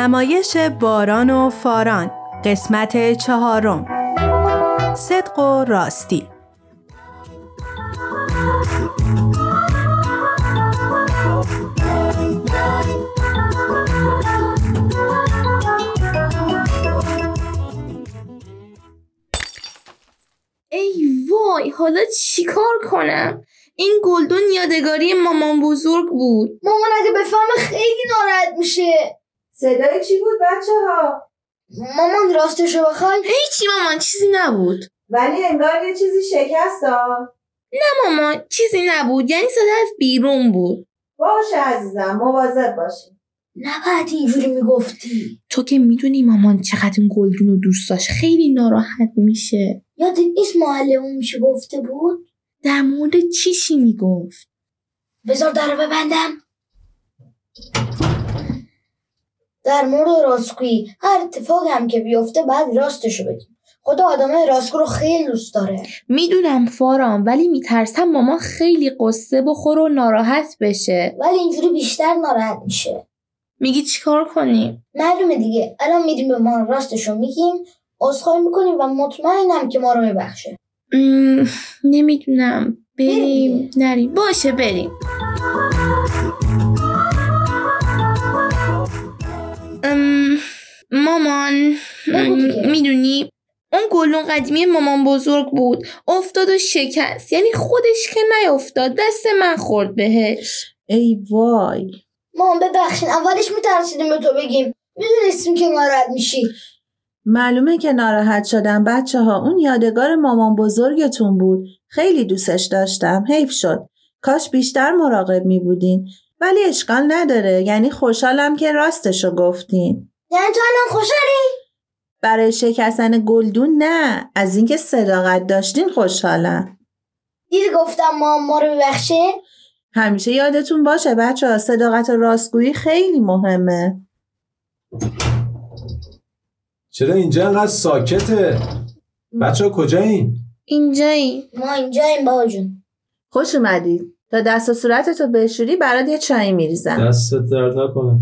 نمایش باران و فاران قسمت چهارم. صدق و راستی. ای وای حالا چیکار کنم؟ این گلدون یادگاری مامان بزرگ بود. مامان اگه بفهمه خیلی ناراحت میشه. صدای چی بود بچه ها؟ مامان راستشو بخوای؟ هیچی مامان چیزی نبود. ولی انگار یه چیزی شکست ها. نه مامان چیزی نبود. یعنی صدا از بیرون بود. باشه عزیزم مواظب باشی نباید اینجوری می‌گفتی. تو که می‌دونی مامان چقدر این گلدون رو دوست داشت. خیلی ناراحت میشه. یادت نیست معلمون میشه گفته بود؟ در مورد چیشی می‌گفت؟ بذار در ببندم. در مورد راستگویی هر اتفاقی هم که بیفته بعد راستشو بگیم. خدا آدمای راستگو رو خیلی دوست داره. می‌دونم فارام ولی میترسم مامان خیلی قصه بخوره و ناراحت بشه. ولی اینجوری بیشتر ناراحت میشه. میگی چیکار کنیم معلومه دیگه. الان میریم به ما راستشو میگیم عذرخواهی می‌کنیم و مطمئنم که ما رو میبخشه. نمی‌دونم. بریم. نریم. باشه بریم. مامان. می‌دونی؟ اون گلون قدیمی مامان بزرگ بود. افتاد و شکست. یعنی خودش که نیافتاد دست من خورد بهش. ای وای. مامان ببخشین. اولش میترسیدیم به تو بگیم. می‌دونستیم که ناراحت میشی. معلومه که ناراحت شدم بچه ها اون یادگار مامان بزرگتون بود. خیلی دوستش داشتم. حیف شد. کاش بیشتر مراقب می بودین ولی اشکال نداره. یعنی خوشحالم که راستشو گفتین. یعنی تو الان خوشحالی؟ برای شکستن گلدون نه. از اینکه صداقت داشتین خوشحالم. دیدی گفتم ما ما رو ببخشه همیشه یادتون باشه بچه ها صداقت و راستگویی خیلی مهمه. چرا اینجا انقدر ساکته؟ بچه ها کجایین اینجایی. ما اینجاییم بابا جون. خوش اومدید تا دست و صورتتو بشوری برات یه چای میریزم. دستت درد نکنه.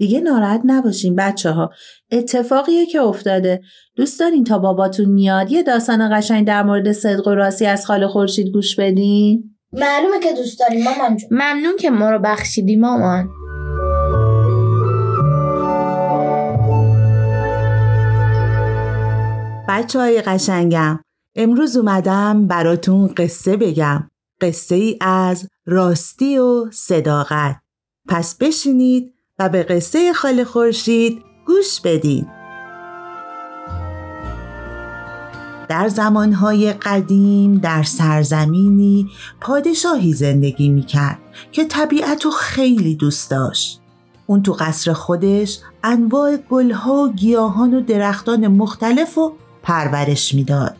دیگه ناراحت نباشین بچه ها اتفاقیه که افتاده. دوست دارین تا باباتون میاد یه داستان قشنگ در مورد صدق و راستی از خاله خورشید گوش بدین؟ معلومه که دوست داریم مامان جون. ممنون که ما رو بخشیدی مامان. بچه های قشنگم امروز اومدم براتون قصه بگم. قصه ای از راستی و صداقت. پس بشینید و به قصه خاله خورشید گوش بدید در زمانهای قدیم در سرزمینی پادشاهی زندگی می‌کرد که طبیعت رو خیلی دوست داشت. اون تو قصر خودش انواع گلها و گیاهان و درختان مختلف رو پرورش می‌داد.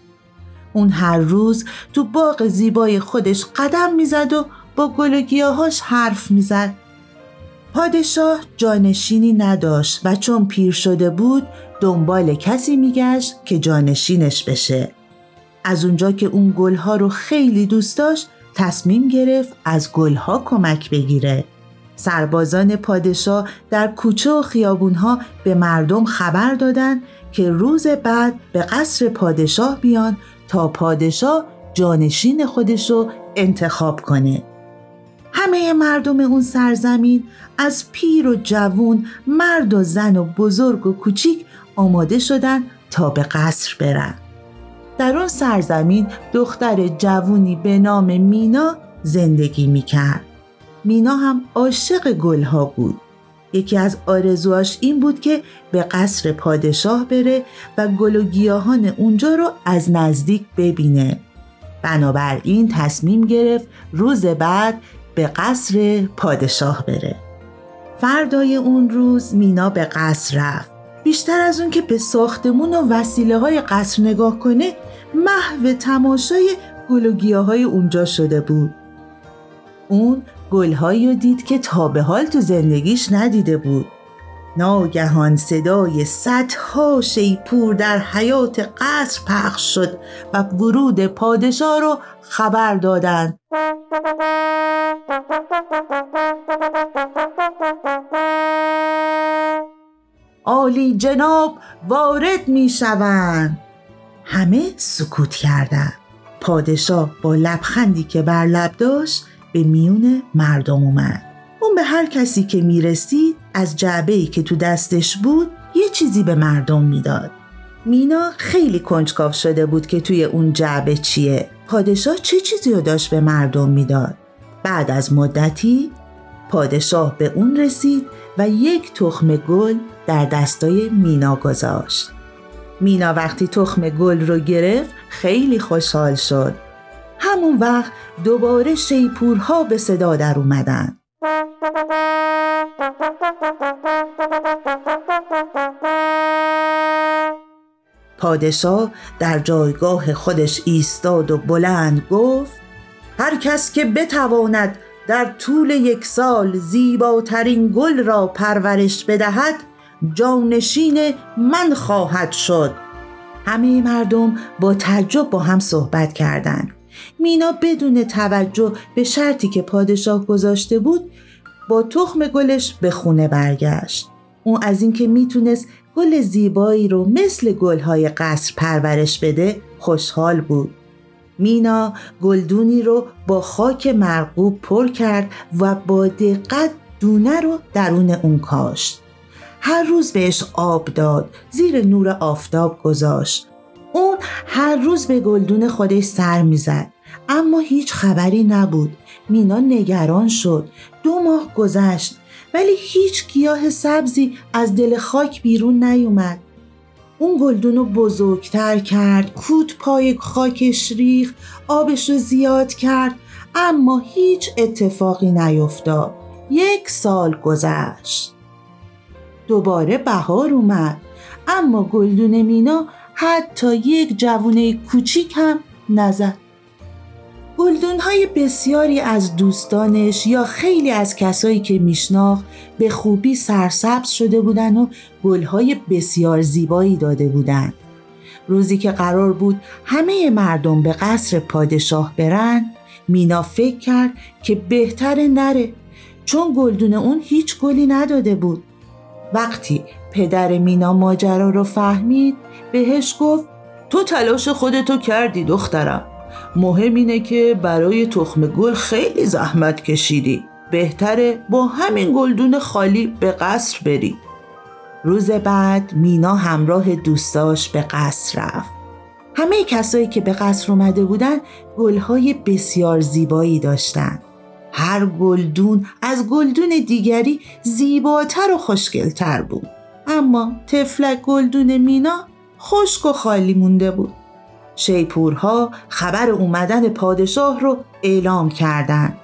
اون هر روز تو باغ زیبای خودش قدم می‌زد و با گل و گیاهاش حرف می‌زد. پادشاه جانشینی نداشت و چون پیر شده بود دنبال کسی میگشت که جانشینش بشه. از اونجا که اون گلها رو خیلی دوست داشت تصمیم گرفت از گلها کمک بگیره. سربازان پادشاه در کوچه و خیابونها به مردم خبر دادن که روز بعد به قصر پادشاه بیان تا پادشاه جانشین خودشو انتخاب کنه. همه مردم اون سرزمین از پیر و جوون، مرد و زن و بزرگ و کوچیک آماده شدن تا به قصر برن. در اون سرزمین دختر جوونی به نام مینا زندگی می‌کرد. مینا هم عاشق گلها بود. یکی از آرزوهاش این بود که به قصر پادشاه بره و گل و گیاهان اونجا رو از نزدیک ببینه. بنابراین تصمیم گرفت روز بعد به قصر پادشاه بره. فردای اون روز مینا به قصر رفت. بیشتر از اون که به ساختمون و وسیله های قصر نگاه کنه محو تماشای گل و گیاهای اونجا شده بود. اون گلهایی رو دید که تا به حال تو زندگیش ندیده بود. ناگهان صدای صدها شیپور در حیات قصر پخش شد و ورود پادشاه رو خبر دادند. عالی جناب وارد می شوند. همه سکوت کردند. پادشاه با لبخندی که بر لب داشت به میون مردم اومد. اون به هر کسی که می‌رسید از جعبه ای که تو دستش بود یه چیزی به مردم می‌داد. مینا خیلی کنجکاو شده بود که توی اون جعبه چیه. پادشاه چه چیزی رو داشت به مردم می‌داد. بعد از مدتی پادشاه به اون رسید و یک تخم گل در دستای مینا گذاشت. مینا وقتی تخم گل رو گرفت خیلی خوشحال شد. همون وقت دوباره شیپورها به صدا در اومدن. پادشاه در جایگاه خودش ایستاد و بلند گفت هر کس که بتواند در طول یک سال زیباترین گل را پرورش بدهد جانشین من خواهد شد. همه مردم با تعجب با هم صحبت کردند. مینا بدون توجه به شرطی که پادشاه گذاشته بود با تخم گلش به خونه برگشت. اون از اینکه می‌تونست گل زیبایی رو مثل گلهای قصر پرورش بده خوشحال بود. مینا گلدونی رو با خاک مرغوب پر کرد و با دقت دونه رو درون اون کاشت. هر روز بهش آب داد زیر نور آفتاب گذاشت. هر روز به گلدون خودش سر می‌زد. اما هیچ خبری نبود. مینا نگران شد. دو ماه گذشت. ولی هیچ گیاه سبزی از دل خاک بیرون نیومد. اون گلدون رو بزرگتر کرد. کود پای خاکش ریخ آبش رو زیاد کرد. اما هیچ اتفاقی نیفتاد. یک سال گذشت. دوباره بهار اومد. اما گلدون مینا حتی یک جوونه کوچیک هم نزد گلدونهای بسیاری از دوستانش یا خیلی از کسایی که میشناخت به خوبی سرسبز شده بودن و گلهای بسیار زیبایی داده بودند. روزی که قرار بود همه مردم به قصر پادشاه برن مینا فکر کرد که بهتره نره چون گلدون اون هیچ گلی نداده بود وقتی پدر مینا ماجرا رو فهمید بهش گفت تو تلاش خودتو کردی دخترم. مهم اینه که برای تخم گل خیلی زحمت کشیدی. بهتره با همین گلدون خالی به قصر بری. روز بعد مینا همراه دوستاش به قصر رفت. همه کسایی که به قصر اومده بودن گلهای بسیار زیبایی داشتن. هر گلدون از گلدون دیگری زیباتر و خوشگلتر بود. اما تفلک گلدون مینا خشک و خالی مونده بود شیپورها خبر اومدن پادشاه رو اعلام کردند.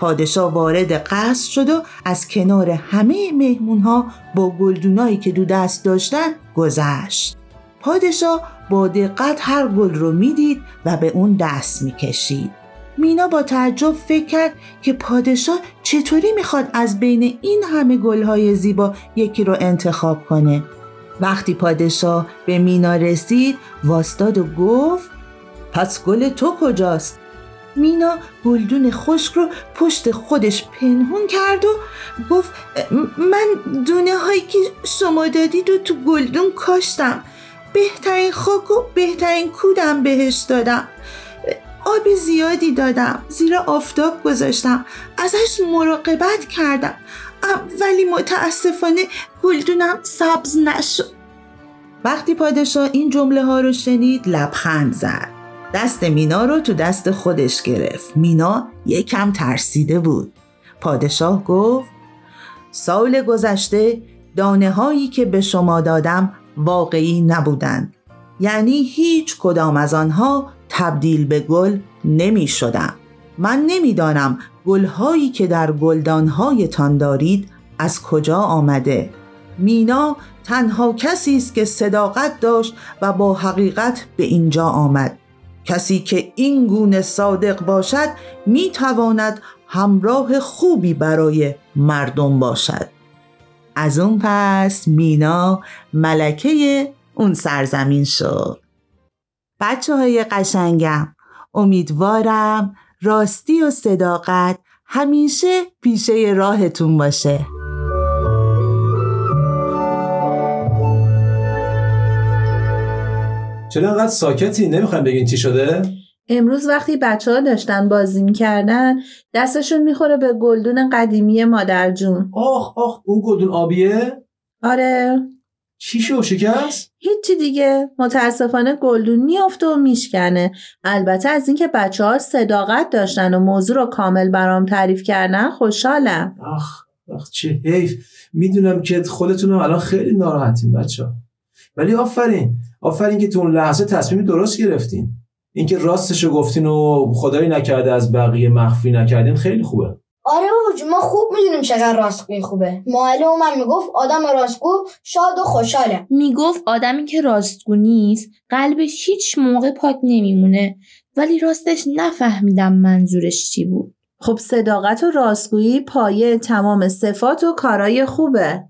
پادشاه وارد قصر شد و از کنار همه مهمونها با گلدونایی که دو دست داشتن گذشت. پادشاه با دقت هر گل رو می‌دید و به اون دست می‌کشید. مینا با تعجب فکر کرد که پادشاه چطوری می‌خواد از بین این همه گلهای زیبا یکی رو انتخاب کنه وقتی پادشاه به مینا رسید واستاد و گفت پس گل تو کجاست؟ مینا گلدون خشک رو پشت خودش پنهون کرد و گفت من دونه هایی که شما دادید و تو گلدون کاشتم. بهترین خاک و بهترین کودم بهش دادم. آب زیادی دادم زیر آفتاب گذاشتم ازش مراقبت کردم. ولی متاسفانه گلدونم سبز نشد. وقتی پادشاه این جمله ها رو شنید لبخند زد. دست مینا رو تو دست خودش گرفت. مینا یکم ترسیده بود. پادشاه گفت سال گذشته دانه هایی که به شما دادم واقعی نبودند. یعنی هیچ کدام از آنها تبدیل به گل نمی شدم. من نمی‌دانم گلهایی که در گلدانهایتان دارید از کجا آمده. مینا تنها کسی است که صداقت داشت و با حقیقت به اینجا آمد. کسی که این گونه صادق باشد می تواند همراه خوبی برای مردم باشد. از اون پس مینا ملکه اون سرزمین شد. بچه های قشنگم امیدوارم راستی و صداقت همیشه پیشه راهتون باشه. چرا انقدر ساکتی؟ نمی‌خوایم بگین چی شده؟ امروز وقتی بچه ها داشتن بازی می‌کردن دستشون می‌خوره به گلدون قدیمی مادر جون. آخ آخ اون گلدون آبیه؟ آره. چی شو شکست؟ هیچی دیگه. متاسفانه گلدون میافته و میشکنه. البته از اینکه بچه ها صداقت داشتن و موضوع رو کامل برام تعریف کردن خوشحالم. آخ آخ چه حیف. می‌دونم که خودتون هم الان خیلی ناراحتین بچه ها. ولی آفرین. آفرین که تو اون لحظه تصمیم درست گرفتین. اینکه راستشو گفتین و خدایی نکرده از بقیه مخفی نکردین خیلی خوبه. آره بابا جون، ما خوب می‌دونیم چقدر راستگویی خوبه. معلم من می‌گفت آدم راستگو شاد و خوشحاله. می‌گفت آدمی که راستگو نیست قلبش هیچ موقع پاک نمیمونه. ولی راستش نفهمیدم منظورش چی بود. خب صداقت و راستگویی پایه تمام صفات و کارای خوبه.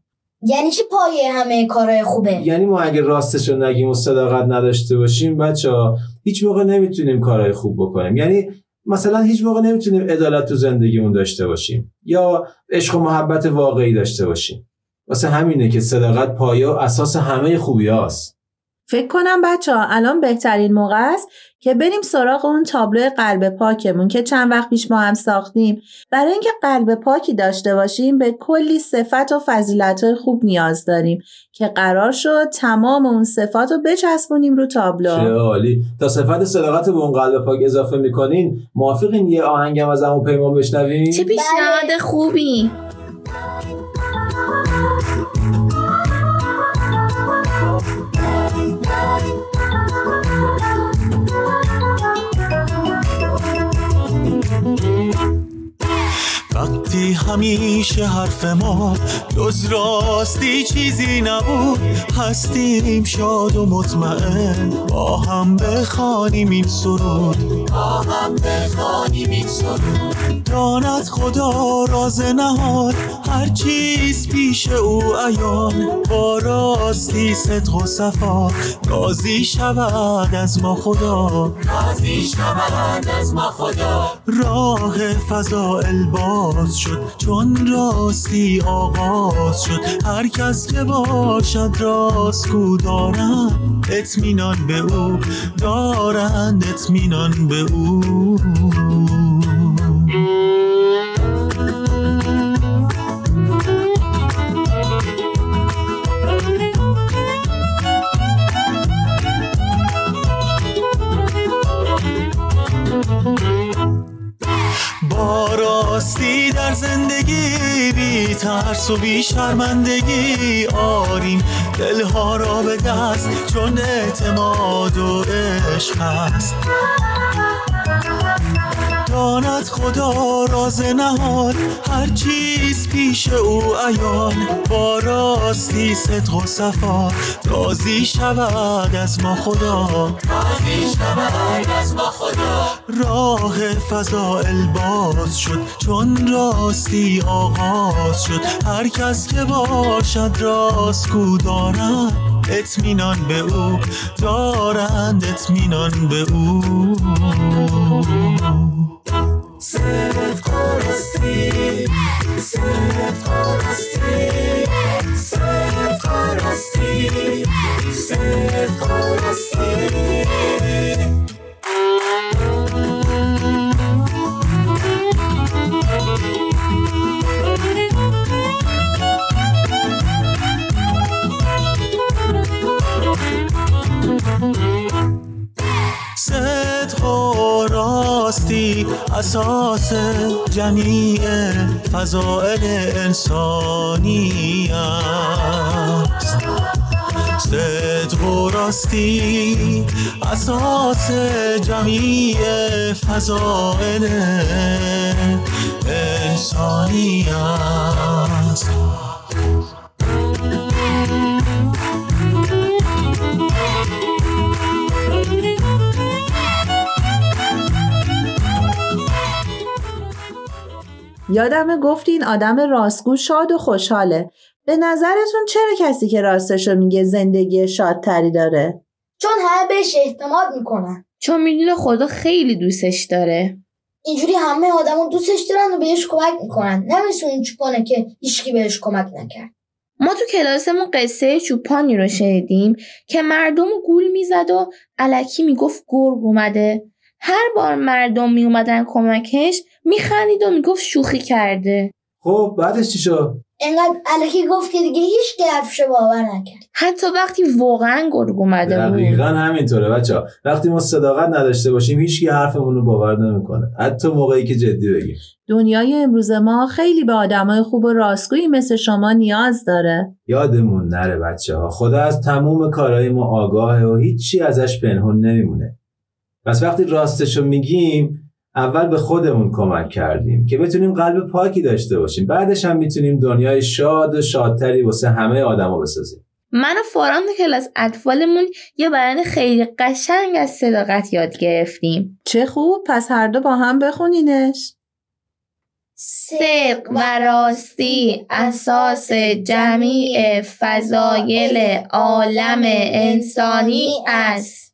یعنی چی پایه همه کارهای خوبه؟ یعنی ما اگه راستش رو نگیم و صداقت نداشته باشیم بچه ها هیچ موقع نمی‌تونیم کارهای خوب بکنیم. یعنی مثلا هیچ موقع نمی‌تونیم عدالت تو زندگیمون داشته باشیم یا عشق و محبت واقعی داشته باشیم. واسه همینه که صداقت پایه و اساس همه خوبی هاست. فکر کنم بچه ها الان بهترین موقع است که بریم سراغ اون تابلو قلب پاکمون که چند وقت پیش ما هم ساختیم. برای اینکه قلب پاکی داشته باشیم به کلی صفت و فضیلت خوب نیاز داریم که قرار شد تمام اون صفات رو بچسبونیم رو چه تابلو عالی. تا صفت صداقت به اون قلب پاک اضافه می‌کنین موافقین یه آهنگم از همون پیمان بشنوین چه پیشنهاد خوبی. وقتی همیشه حرف ما جز راستی چیزی نبود. هستیم شاد و مطمئن. با هم بخوانیم این سرود. با هم بخوانیم این سرود. داند خدا راز نهاد هر چیز پیش او عیان. با راستی صدق و صفا. راضی شود از ما خدا. راضی شود از ما خدا. راه فضائل باز شد. چون راستی آغاز شد. هر کس که باشد راستگو دارند اطمینان به او. دارند اطمینان به او. ترس و بی شرمندگی آریم. دلها را به دست چون اعتماد و عشق هست داند خدا راز نهاد. هر چیز پیش او عیان. با راستی صدق و صفا. راضی شود از ما خدا. راضی شود از ما خدا. راه فضائل باز شد. چون راستی آغاز شد. هر کس که باشد راستگو دارند اطمینان به او. دارند اطمینان به او. صدق و راستی صدق و راستی صدق و جمیع فضائل انسانی است. صدق و راستی اساس جمیع فضائل انسانی است. یادمه گفتین آدم راستگو شاد و خوشحاله. به نظرتون چرا کسی که راستشو میگه زندگی شادتری داره؟ چون همه بهش اعتماد می‌کنن. چون می‌دونه خدا خیلی دوستش داره. اینجوری همه آدما دوستش دارن و بهش کمک می‌کنن. نمی‌تونه چوپانه که هیچکی بهش کمک نکرد. ما تو کلاسمون قصه چوپانی رو شنیدیم که مردم رو گول می‌زد و علکی می‌گفت گرگ اومده. هر بار مردم میومدن کمکش میخندید و می‌گفت شوخی کرده. خب بعدش چی شد؟ انقدر علکی گفت که دیگه هیچ که حرفشو باور نکرد. حتی وقتی واقعا گرگ اومده بود. دقیقا همینطوره بچه ها وقتی ما صداقت نداشته باشیم هیچکی حرفمون رو باور نمی‌کنه. حتی موقعی که جدی بگیم. دنیای امروز ما خیلی به آدمای خوب و راستگویی مثل شما نیاز داره. یادمون نره بچه ها خدا از تموم کارهای ما آگاهه و هیچی ازش پنهون نمیمونه. پس وقتی راستشو میگیم اول به خودمون کمک کردیم که بتونیم قلب پاکی داشته باشیم. بعدش هم می‌تونیم دنیای شاد و شادتری واسه همه آدما بسازیم. من و فاران کلاس اطفالمون یه بیان خیلی قشنگ از صداقت یاد گرفتیم. چه خوب پس هر دو با هم بخونینش. صدق و راستی اساس جمیع فضایل عالم انسانی است.